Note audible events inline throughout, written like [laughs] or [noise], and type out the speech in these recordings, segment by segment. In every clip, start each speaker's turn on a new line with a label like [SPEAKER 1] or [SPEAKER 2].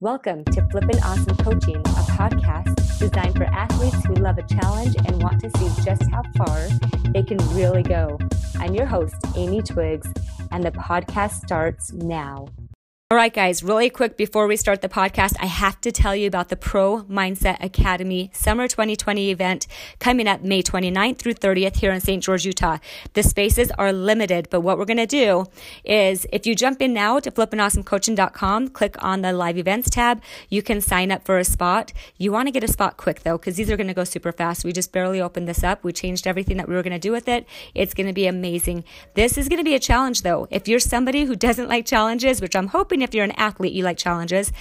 [SPEAKER 1] Welcome to Flippin' Awesome Coaching, a podcast designed for athletes who love a challenge and want to see just how far they can really go. I'm your host, Amy Twiggs, and the podcast starts now. All right, guys, really quick before we start the podcast, I have to tell you about the Pro Mindset Academy Summer 2020 event coming up May 29th through 30th here in St. George, Utah. The spaces are limited, but what we're going to do is if you jump in now to flippinawesomecoaching.com, click on the live events tab, you can sign up for a spot. You want to get a spot quick though, because these are going to go super fast. We just barely opened this up. We changed everything that we were going to do with it. It's going to be amazing. This is going to be a challenge though. If you're somebody who doesn't like challenges, which I'm hoping if you're an athlete, you like challenges.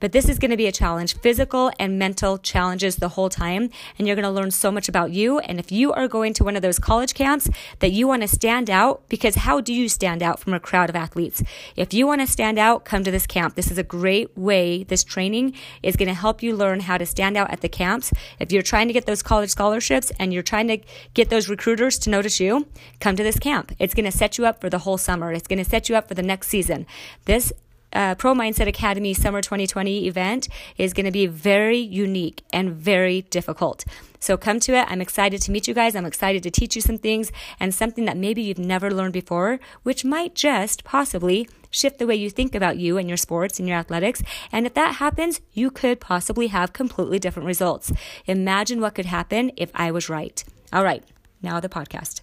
[SPEAKER 1] But this is going to be a challenge, physical and mental challenges the whole time. And you're going to learn so much about you. And if you are going to one of those college camps that you want to stand out, because how do you stand out from a crowd of athletes? If you want to stand out, come to this camp. This is a great way. This training is going to help you learn how to stand out at the camps. If you're trying to get those college scholarships and you're trying to get those recruiters to notice you, come to this camp. It's going to set you up for the whole summer. It's going to set you up for the next season. This uh, Pro Mindset Academy Summer 2020 event is going to be very unique and very difficult. So come to it. I'm excited to meet you guys. I'm excited to teach you some things and something that maybe you've never learned before, which might just possibly shift the way you think about you and your sports and your athletics. And if that happens, you could possibly have completely different results. Imagine what could happen if I was right. All right, now the podcast.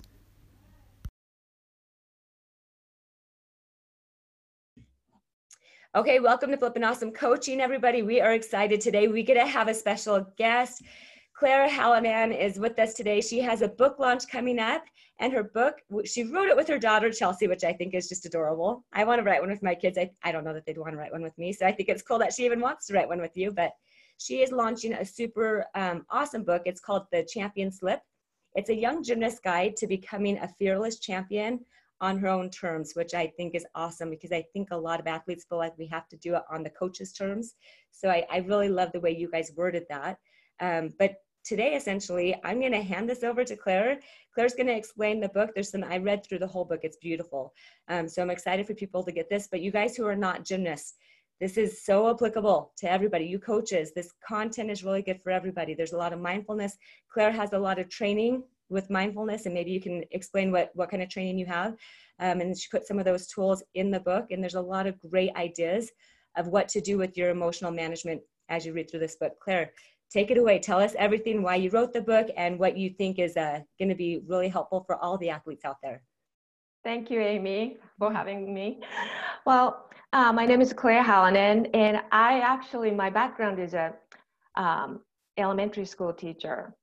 [SPEAKER 1] Okay, welcome to Flippin' Awesome Coaching, everybody. We are excited today. We get to have a special guest. Clara Hallinan is with us today. She has a book launch coming up, and her book, she wrote it with her daughter, Chelsea, which I think is just adorable. I want to write one with my kids. I, I don't know that they'd want to write one with me, so I think it's cool that she even wants to write one with you. But she is launching a super um, awesome book. It's called The Champion Slip. It's a young gymnast guide to becoming a fearless champion on her own terms, which I think is awesome because I think a lot of athletes feel like we have to do it on the coach's terms. So I, I really love the way you guys worded that. Um, but today, essentially, I'm going to hand this over to Claire. Claire's going to explain the book. There's some, I read through the whole book, it's beautiful. Um, so I'm excited for people to get this. But you guys who are not gymnasts, this is so applicable to everybody. You coaches, this content is really good for everybody. There's a lot of mindfulness. Claire has a lot of training with mindfulness and maybe you can explain what what kind of training you have um, and she put some of those tools in the book and there's a lot of great ideas of what to do with your emotional management as you read through this book. Claire take it away. Tell us everything why you wrote the book and what you think is uh, going to be really helpful for all the athletes out there.
[SPEAKER 2] Thank you amy for having me. Well uh, my name is claire hallinan and i actually my background is a um, elementary school teacher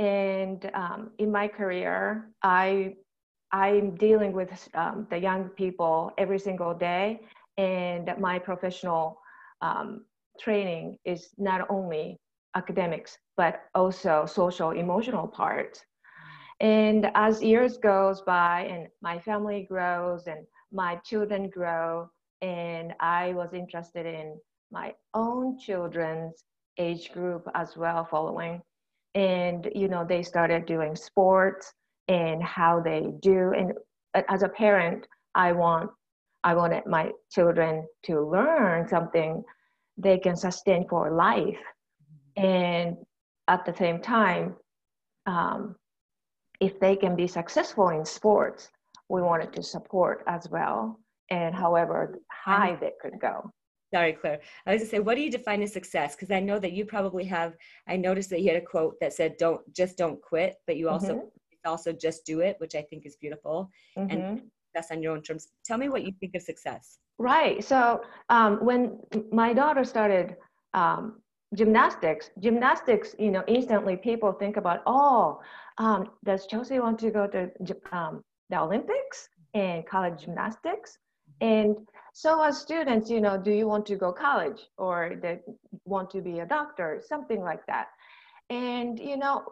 [SPEAKER 2] and um, in my career, I I'm dealing with um, the young people every single day, and my professional um, training is not only academics but also social emotional part. And as years goes by, and my family grows, and my children grow, and I was interested in my own children's age group as well, following and you know they started doing sports and how they do. And as a parent i want i wanted my children to learn something they can sustain for life. And at the same time um, if they can be successful in sports we wanted to support as well and however high they could go
[SPEAKER 1] Sorry, Claire. I was gonna say, what do you define as success? Because I know that you probably have. I noticed that you had a quote that said, "Don't just don't quit," but you also mm-hmm. also just do it, which I think is beautiful. Mm-hmm. And that's on your own terms. Tell me what you think of success.
[SPEAKER 2] Right. So um, when my daughter started um, gymnastics, gymnastics, you know, instantly people think about, oh, um, does Chelsea want to go to um, the Olympics and college gymnastics? And so as students, you know, do you want to go college or they want to be a doctor, something like that. And, you know,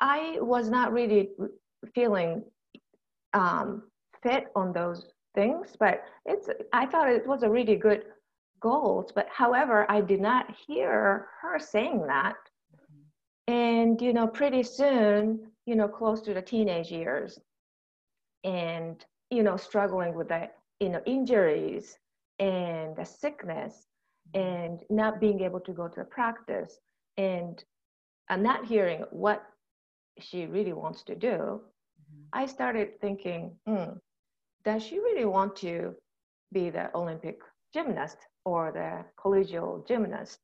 [SPEAKER 2] I was not really feeling um, fit on those things, but it's, I thought it was a really good goals. But however, I did not hear her saying that. And, you know, pretty soon, you know, close to the teenage years and, you know, struggling with that you know injuries and the sickness and not being able to go to a practice and, and not hearing what she really wants to do, mm-hmm. I started thinking, hmm, does she really want to be the Olympic gymnast or the collegial gymnast?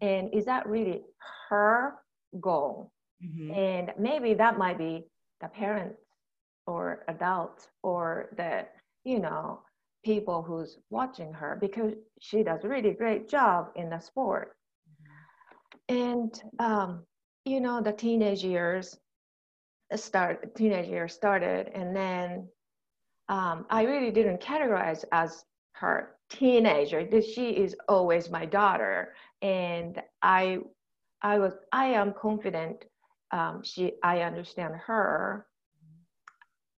[SPEAKER 2] And is that really her goal? Mm-hmm. And maybe that might be the parents or adults or the, you know, people who's watching her because she does a really great job in the sport. And, um, you know, the teenage years start, teenage years started and then um, I really didn't categorize as her teenager. She is always my daughter, and I, I was, I am confident. Um, she, I understand her.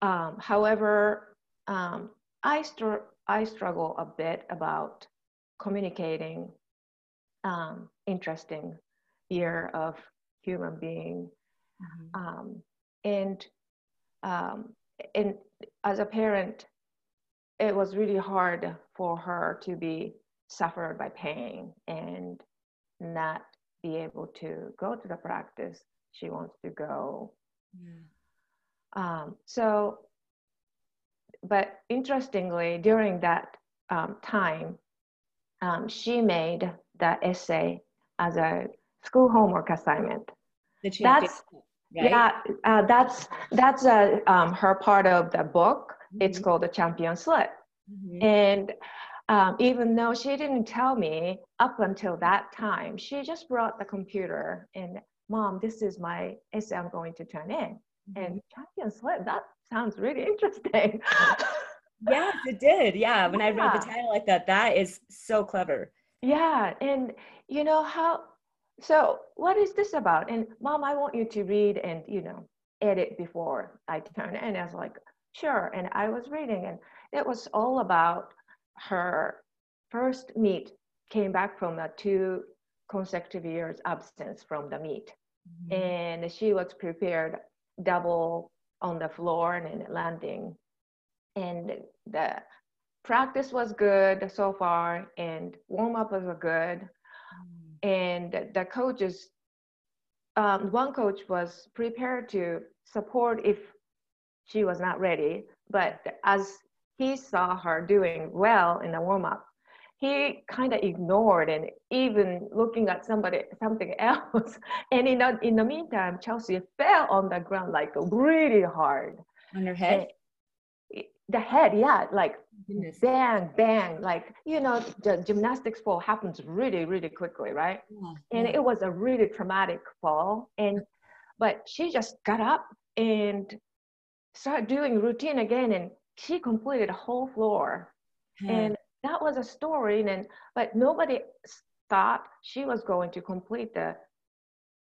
[SPEAKER 2] Um, however, um, I str- I struggle a bit about communicating um, interesting year of human being, mm-hmm. Um, and and as a parent, it was really hard for her to be suffered by pain and not be able to go to the practice she wants to go. Yeah. Um, so, but interestingly, during that um, time, um, she made that essay as a school homework assignment. That's Right? Yeah, uh, that's that's uh, um, her part of the book. Mm-hmm. It's called the Champion Slip, mm-hmm. and um, even though she didn't tell me up until that time, she just brought the computer and mom, this is my essay I'm going to turn in. Mm-hmm. And Champion Slip, that sounds really interesting. [laughs]
[SPEAKER 1] yes, it did. Yeah, when yeah. I read the title, I thought that is so clever.
[SPEAKER 2] Yeah, and you know how so what is this about? And mom, I want you to read and, you know, edit before I turn. And I was like, sure. And I was reading and it was all about her first meet came back from a two consecutive years absence from the meet. Mm-hmm. And she was prepared double on the floor and in landing. And the practice was good so far and warm up was good and the coaches um, one coach was prepared to support if she was not ready but as he saw her doing well in the warm-up he kind of ignored and even looking at somebody something [laughs] else. And in the, in the meantime chelsea fell on the ground like really hard.
[SPEAKER 1] On her head?
[SPEAKER 2] The head yeah like Goodness. bang bang like you know the gymnastics fall happens really really quickly right? Yeah, and it was a really traumatic fall. And but she just got up and started doing routine again and she completed a whole floor. Yeah. and that was a story and but nobody thought she was going to complete the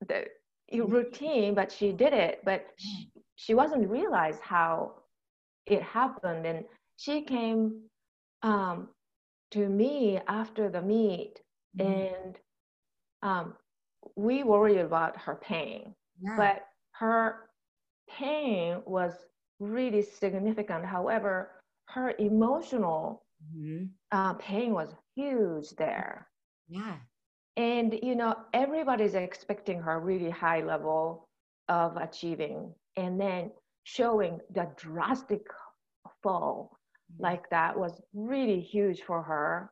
[SPEAKER 2] the routine but she did it but she, she wasn't realize how it happened and she came um, to me after the meet mm-hmm. and um, we worried about her pain yeah. but her pain was really significant however her emotional mm-hmm. uh, pain was huge there
[SPEAKER 1] yeah
[SPEAKER 2] and you know everybody's expecting her really high level of achieving and then showing the drastic fall mm-hmm. like that was really huge for her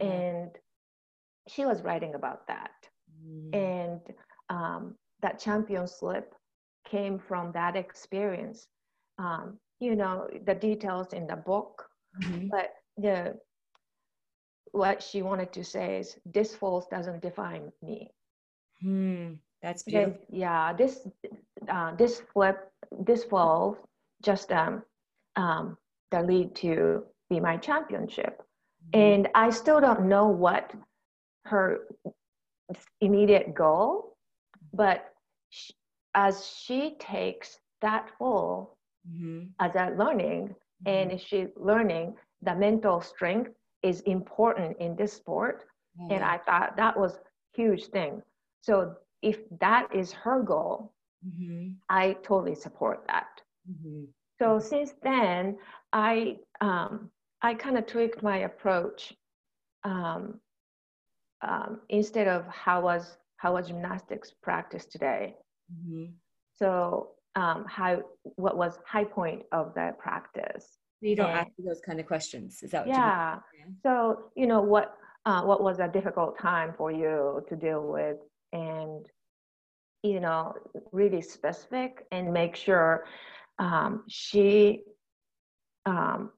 [SPEAKER 2] yeah. and she was writing about that mm. and um, that champion slip came from that experience um, you know the details in the book mm-hmm. but the what she wanted to say is this falls doesn't define me
[SPEAKER 1] hmm. that's beautiful
[SPEAKER 2] yeah this uh, this flip this fall just um, um, that lead to be my championship. Mm-hmm. And I still don't know what her immediate goal, but she, as she takes that full mm-hmm. as a learning, mm-hmm. and she learning the mental strength is important in this sport. Mm-hmm. And I thought that was huge thing. So if that is her goal, mm-hmm. I totally support that. Mm-hmm. So since then, I um, I kind of tweaked my approach. Um, um, instead of how was how was gymnastics practice today. Mm-hmm. So um, how what was high point of the practice?
[SPEAKER 1] You don't ask those kind of questions. Is that
[SPEAKER 2] yeah. You so you know what uh, what was a difficult time for you to deal with, and you know really specific and make sure um, she um,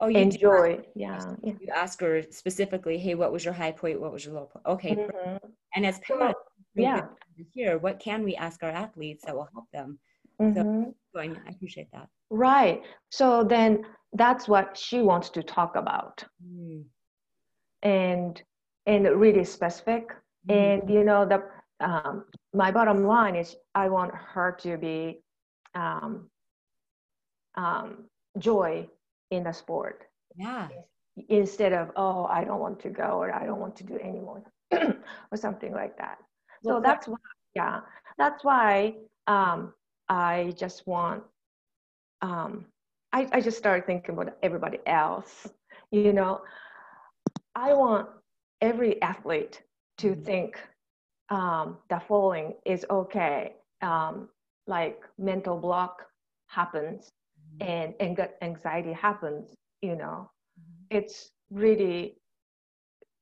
[SPEAKER 2] oh, you enjoy. Yeah,
[SPEAKER 1] yeah. You ask her specifically, hey, what was your high point? What was your low point? Okay. Mm-hmm. And as parents, yeah. Here, what can we ask our athletes that will help them? Mm-hmm. So I appreciate that.
[SPEAKER 2] Right. So then that's what she wants to talk about. Mm. And and really specific. Mm. And you know, the um, my bottom line is I want her to be um, um, joy in the sport.
[SPEAKER 1] Yeah.
[SPEAKER 2] Instead of, oh, I don't want to go or I don't want to do anymore [clears throat] or something like that. Well, so that's why, yeah, that's why um, I just want, um, I, I just started thinking about everybody else. You know, I want every athlete to mm-hmm. think um, the following is okay. Um, like mental block happens and, and anxiety happens, you know, mm-hmm. it's really,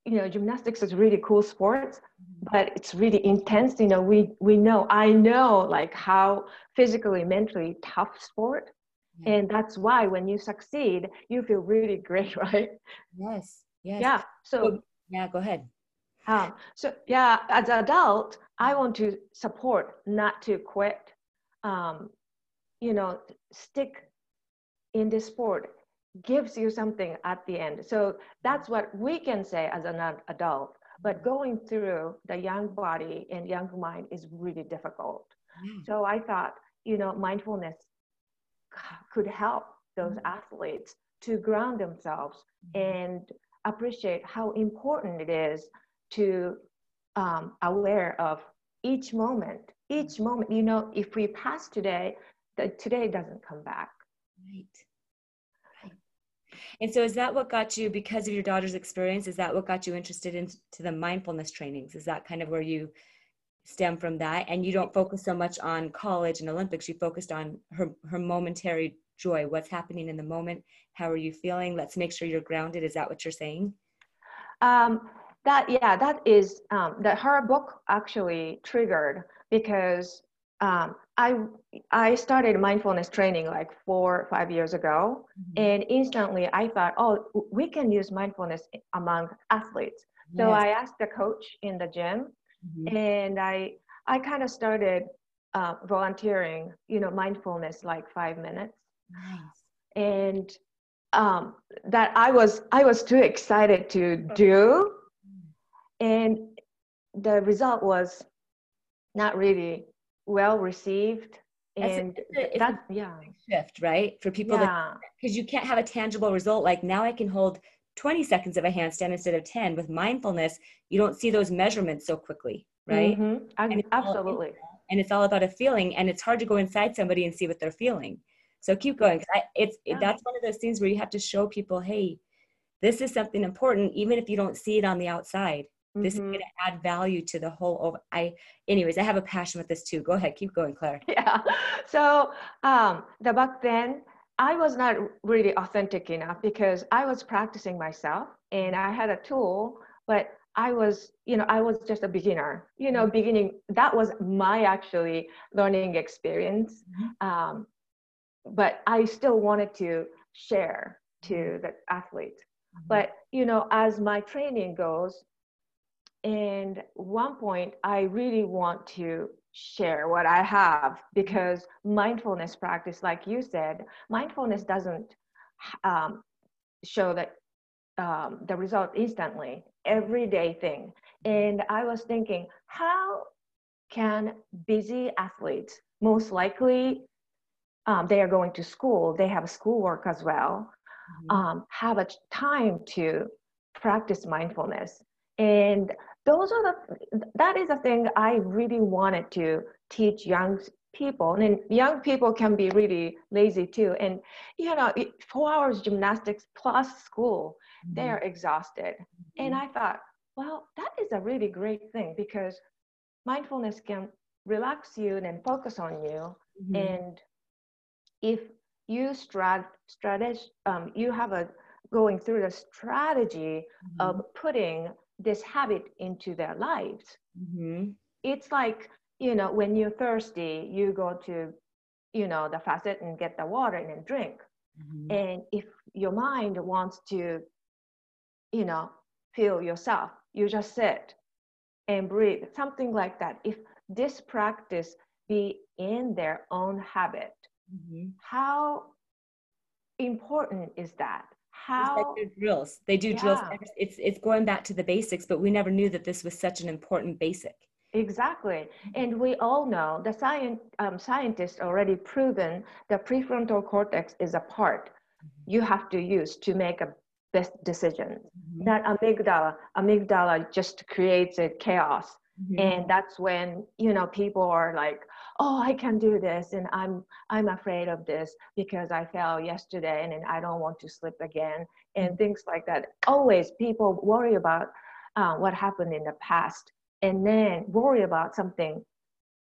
[SPEAKER 2] you know, gymnastics is really cool sport, mm-hmm. but it's really intense. You know, we, we know, I know like how physically, mentally tough sport. Yeah. And that's why when you succeed, you feel really great, [laughs] right?
[SPEAKER 1] Yes. Yes.
[SPEAKER 2] Yeah. So,
[SPEAKER 1] yeah, go ahead.
[SPEAKER 2] Um, so yeah, as an adult, I want to support, not to quit. Um, you know, stick in this sport gives you something at the end. So that's what we can say as an adult. But going through the young body and young mind is really difficult. Mm. So I thought, you know, mindfulness could help those mm. athletes to ground themselves mm. and appreciate how important it is to um, aware of each moment each moment you know if we pass today that today doesn't come back
[SPEAKER 1] Right. And so, is that what got you, because of your daughter's experience, is that what got you interested into the mindfulness trainings? Is that kind of where you stem from that? And you don't focus so much on college and Olympics, you focused on her, her momentary joy. What's happening in the moment? How are you feeling? Let's make sure you're grounded. Is that what you're saying?
[SPEAKER 2] Um, that, yeah, that is, um, that her book actually triggered because um, I I started mindfulness training like four or five years ago, mm-hmm. and instantly I thought, oh, we can use mindfulness among athletes. Yes. So I asked the coach in the gym, mm-hmm. and I I kind of started uh, volunteering, you know, mindfulness like five minutes, nice. and um, that I was I was too excited to do, mm. and the result was not really well received and it's a, that yeah.
[SPEAKER 1] shift right? For people yeah. because you can't have a tangible result like now i can hold 20 seconds of a handstand instead of 10 with mindfulness you don't see those measurements so quickly right?
[SPEAKER 2] Mm-hmm. and absolutely.
[SPEAKER 1] all, and it's all about a feeling and it's hard to go inside somebody and see what they're feeling. So keep going I, it's yeah. it, that's one of those things where you have to show people hey this is something important even if you don't see it on the outside this mm-hmm. is going to add value to the whole over i anyways i have a passion with this too go ahead keep going claire [laughs]
[SPEAKER 2] yeah so um the back then i was not really authentic enough because i was practicing myself and i had a tool but i was you know i was just a beginner you know mm-hmm. beginning that was my actually learning experience mm-hmm. um, but i still wanted to share to mm-hmm. the athletes mm-hmm. but you know as my training goes and one point, I really want to share what I have because mindfulness practice, like you said, mindfulness doesn't um, show that um, the result instantly, everyday thing. And I was thinking, how can busy athletes, most likely um, they are going to school, they have schoolwork as well, mm-hmm. Um, have a time to practice mindfulness? And those are the that is the thing i really wanted to teach young people and young people can be really lazy too and you know four hours gymnastics plus school mm-hmm. they're exhausted mm-hmm. and i thought well, that is a really great thing because mindfulness can relax you and focus on you. Mm-hmm. And if you strat, strategy, um, you have a going through the strategy mm-hmm. of putting this habit into their lives. Mm-hmm. It's like, you know, when you're thirsty, you go to, you know, the faucet and get the water and drink. Mm-hmm. And if your mind wants to, you know, feel yourself, you just sit and breathe, something like that. If this practice be in their own habit, mm-hmm. how important is that? How
[SPEAKER 1] like drills? They do yeah. drills. It's it's going back to the basics, but we never knew that this was such an important basic.
[SPEAKER 2] Exactly, and we all know the science um, scientists already proven the prefrontal cortex is a part mm-hmm. you have to use to make a best decision. Mm-hmm. That amygdala, amygdala just creates a chaos, mm-hmm. and that's when you know people are like, oh i can do this and i'm i'm afraid of this because i fell yesterday and, and i don't want to slip again and mm-hmm. things like that always people worry about uh, what happened in the past and then worry about something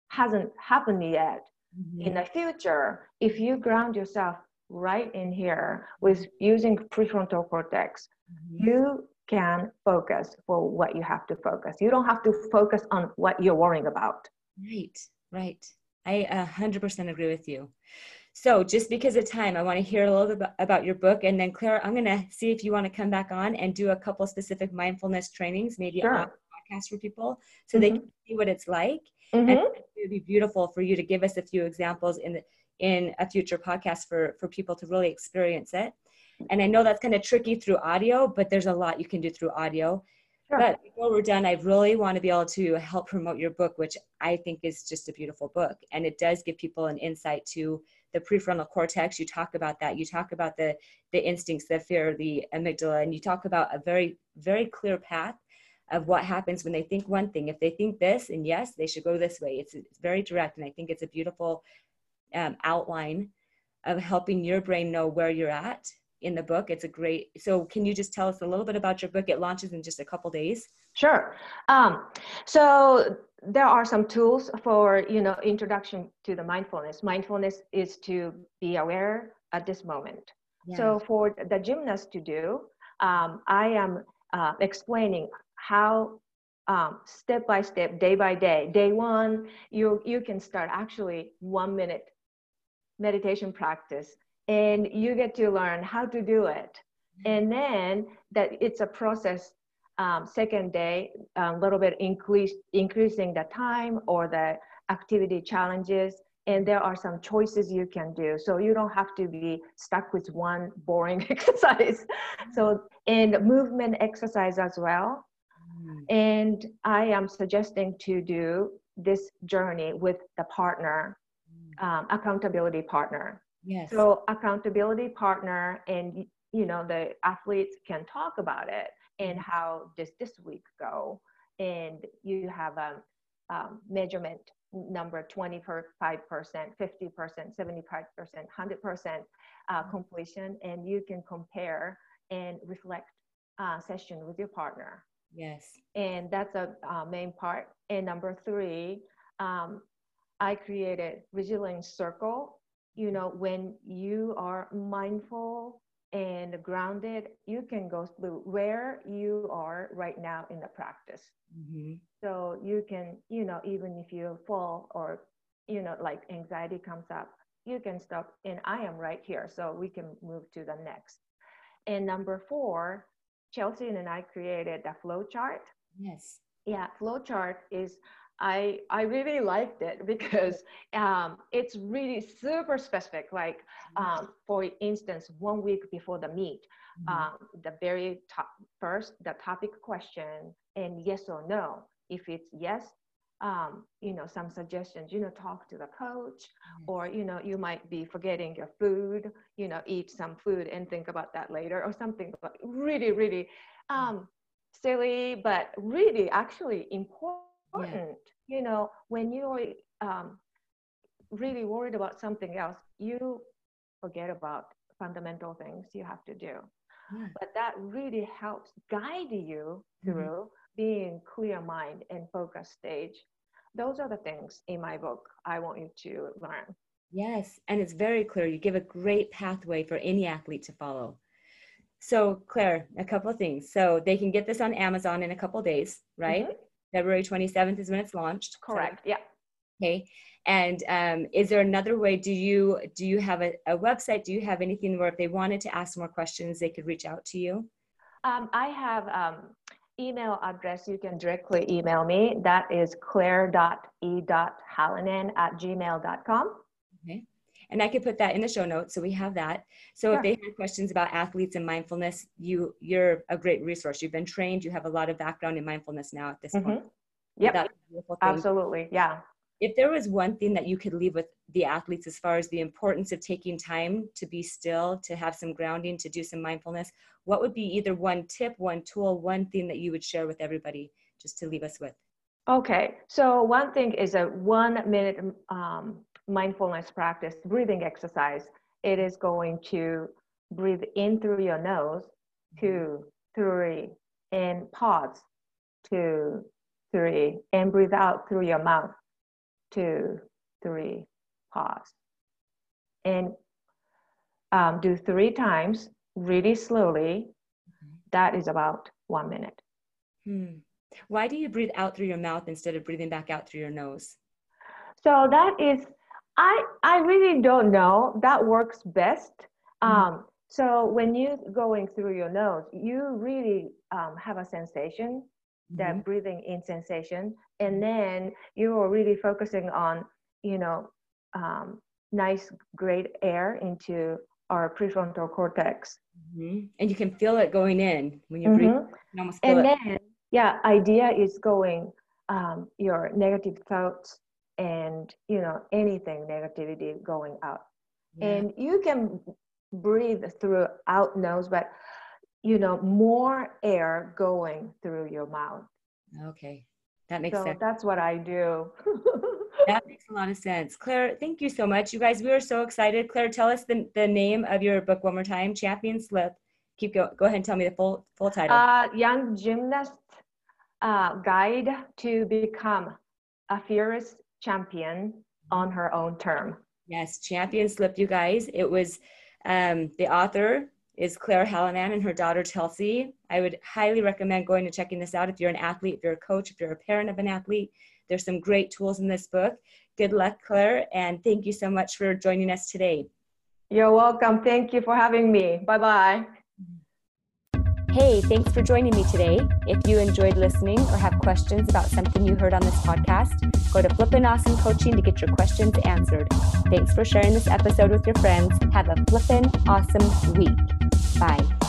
[SPEAKER 2] hasn't happened yet mm-hmm. in the future if you ground yourself right in here with using prefrontal cortex mm-hmm. you can focus for what you have to focus you don't have to focus on what you're worrying about
[SPEAKER 1] right right I 100% agree with you. So, just because of time, I want to hear a little bit about your book. And then, Claire, I'm going to see if you want to come back on and do a couple specific mindfulness trainings, maybe sure. on a podcast for people so mm-hmm. they can see what it's like. Mm-hmm. And it would be beautiful for you to give us a few examples in, the, in a future podcast for, for people to really experience it. And I know that's kind of tricky through audio, but there's a lot you can do through audio. Sure. But before we're done, I really want to be able to help promote your book, which I think is just a beautiful book. And it does give people an insight to the prefrontal cortex. You talk about that. You talk about the, the instincts, the fear, the amygdala, and you talk about a very, very clear path of what happens when they think one thing. If they think this, and yes, they should go this way. It's, it's very direct. And I think it's a beautiful um, outline of helping your brain know where you're at in the book. It's a great. So, can you just tell us a little bit about your book? It launches in just a couple days.
[SPEAKER 2] Sure. Um, so there are some tools for you know introduction to the mindfulness. Mindfulness is to be aware at this moment. Yeah. So for the gymnast to do, um, I am uh, explaining how um, step by step, day by day. Day one, you you can start actually one minute meditation practice and you get to learn how to do it. And then that it's a process um, second day a little bit increase increasing the time or the activity challenges. And there are some choices you can do. So you don't have to be stuck with one boring [laughs] exercise. So and movement exercise as well. Mm. and i am suggesting to do this journey with the partner um, accountability partner Yes. So accountability partner and you know the athletes can talk about it and mm-hmm. how does this week go and you have a um, measurement number 25%, 50%, 75%, 100% uh, completion and you can compare and reflect uh, session with your partner.
[SPEAKER 1] Yes.
[SPEAKER 2] And that's a uh, main part. And number three, um, I created resilience circle you know, when you are mindful and grounded, you can go through where you are right now in the practice. Mm-hmm. So you can, you know, even if you fall or, you know, like anxiety comes up, you can stop and I am right here. So we can move to the next. And number four, Chelsea and I created a flow chart.
[SPEAKER 1] Yes.
[SPEAKER 2] Yeah, flow chart is I I really liked it because um, it's really super specific. Like mm-hmm. um, for instance, one week before the meet, mm-hmm. um, the very top first the topic question and yes or no. If it's yes, um, you know some suggestions. You know, talk to the coach, mm-hmm. or you know you might be forgetting your food. You know, eat some food and think about that later, or something. But really, really mm. um, silly, but really actually important important. Yeah. You know, when you're um, really worried about something else, you forget about fundamental things you have to do. Yeah. But that really helps guide you mm-hmm. through mm-hmm. being clear mind and focus stage. Those are the things in my book I want you to learn.
[SPEAKER 1] Yes, and it's very clear. You give a great pathway for any athlete to follow. So, Claire, a couple of things. So, they can get this on Amazon in a couple days, right? Mm-hmm. February 27th is when it's launched.
[SPEAKER 2] Correct. So, yeah.
[SPEAKER 1] Okay. And um, is there another way? Do you do you have a, a, website? Do you have anything where if they wanted to ask more questions, they could reach out to you?
[SPEAKER 2] Um, I have um, email address. You can directly email me. That is claire.e.hallinan at gmail.com.
[SPEAKER 1] Okay. And I could put that in the show notes, so we have that. So sure. if they have questions about athletes and mindfulness, you you're a great resource. You've been trained. You have a lot of background in mindfulness now at this mm-hmm. point.
[SPEAKER 2] Yeah, Absolutely. Yeah
[SPEAKER 1] if there was one thing that you could leave with the athletes as far as the importance of taking time to be still, to have some grounding, to do some mindfulness, what would be either one tip, one tool, one thing that you would share with everybody just to leave us with?
[SPEAKER 2] Okay, so one thing is a one minute um, mindfulness practice, breathing exercise. It is going to breathe in through your nose, two, three, and pause, two, three, and breathe out through your mouth two, three, pause. And um, do three times really slowly. Mm-hmm. That is about one minute.
[SPEAKER 1] Hmm. Why do you breathe out through your mouth instead of breathing back out through your nose?
[SPEAKER 2] So that is, I I really don't know. That works best. Mm-hmm. Um, so when you're going through your nose, you really um, have a sensation that mm-hmm. breathing in sensation and then you are really focusing on you know um, nice great air into our prefrontal cortex
[SPEAKER 1] mm-hmm. and you can feel it going in when you breathe
[SPEAKER 2] mm-hmm. and it. then yeah idea is going um, your negative thoughts and you know anything negativity going out yeah. and you can breathe through out nose but you know, more air going through your mouth.
[SPEAKER 1] Okay. That makes
[SPEAKER 2] so
[SPEAKER 1] sense.
[SPEAKER 2] That's what I do. [laughs]
[SPEAKER 1] that makes a lot of sense. Claire, thank you so much. You guys, we are so excited. Claire, tell us the, the name of your book one more time, Champion Slip. Keep going. Go ahead and tell me the full full title.
[SPEAKER 2] Uh, young gymnast uh, guide to become a fearless champion on her own term.
[SPEAKER 1] Yes, Champion Slip, you guys. It was um, the author is Claire Hallinan and her daughter Chelsea. I would highly recommend going and checking this out if you're an athlete, if you're a coach, if you're a parent of an athlete. There's some great tools in this book. Good luck, Claire, and thank you so much for joining us today.
[SPEAKER 2] You're welcome. Thank you for having me. Bye bye.
[SPEAKER 1] Hey, thanks for joining me today. If you enjoyed listening or have questions about something you heard on this podcast, go to Flippin' Awesome Coaching to get your questions answered. Thanks for sharing this episode with your friends. Have a flippin' awesome week. Bye.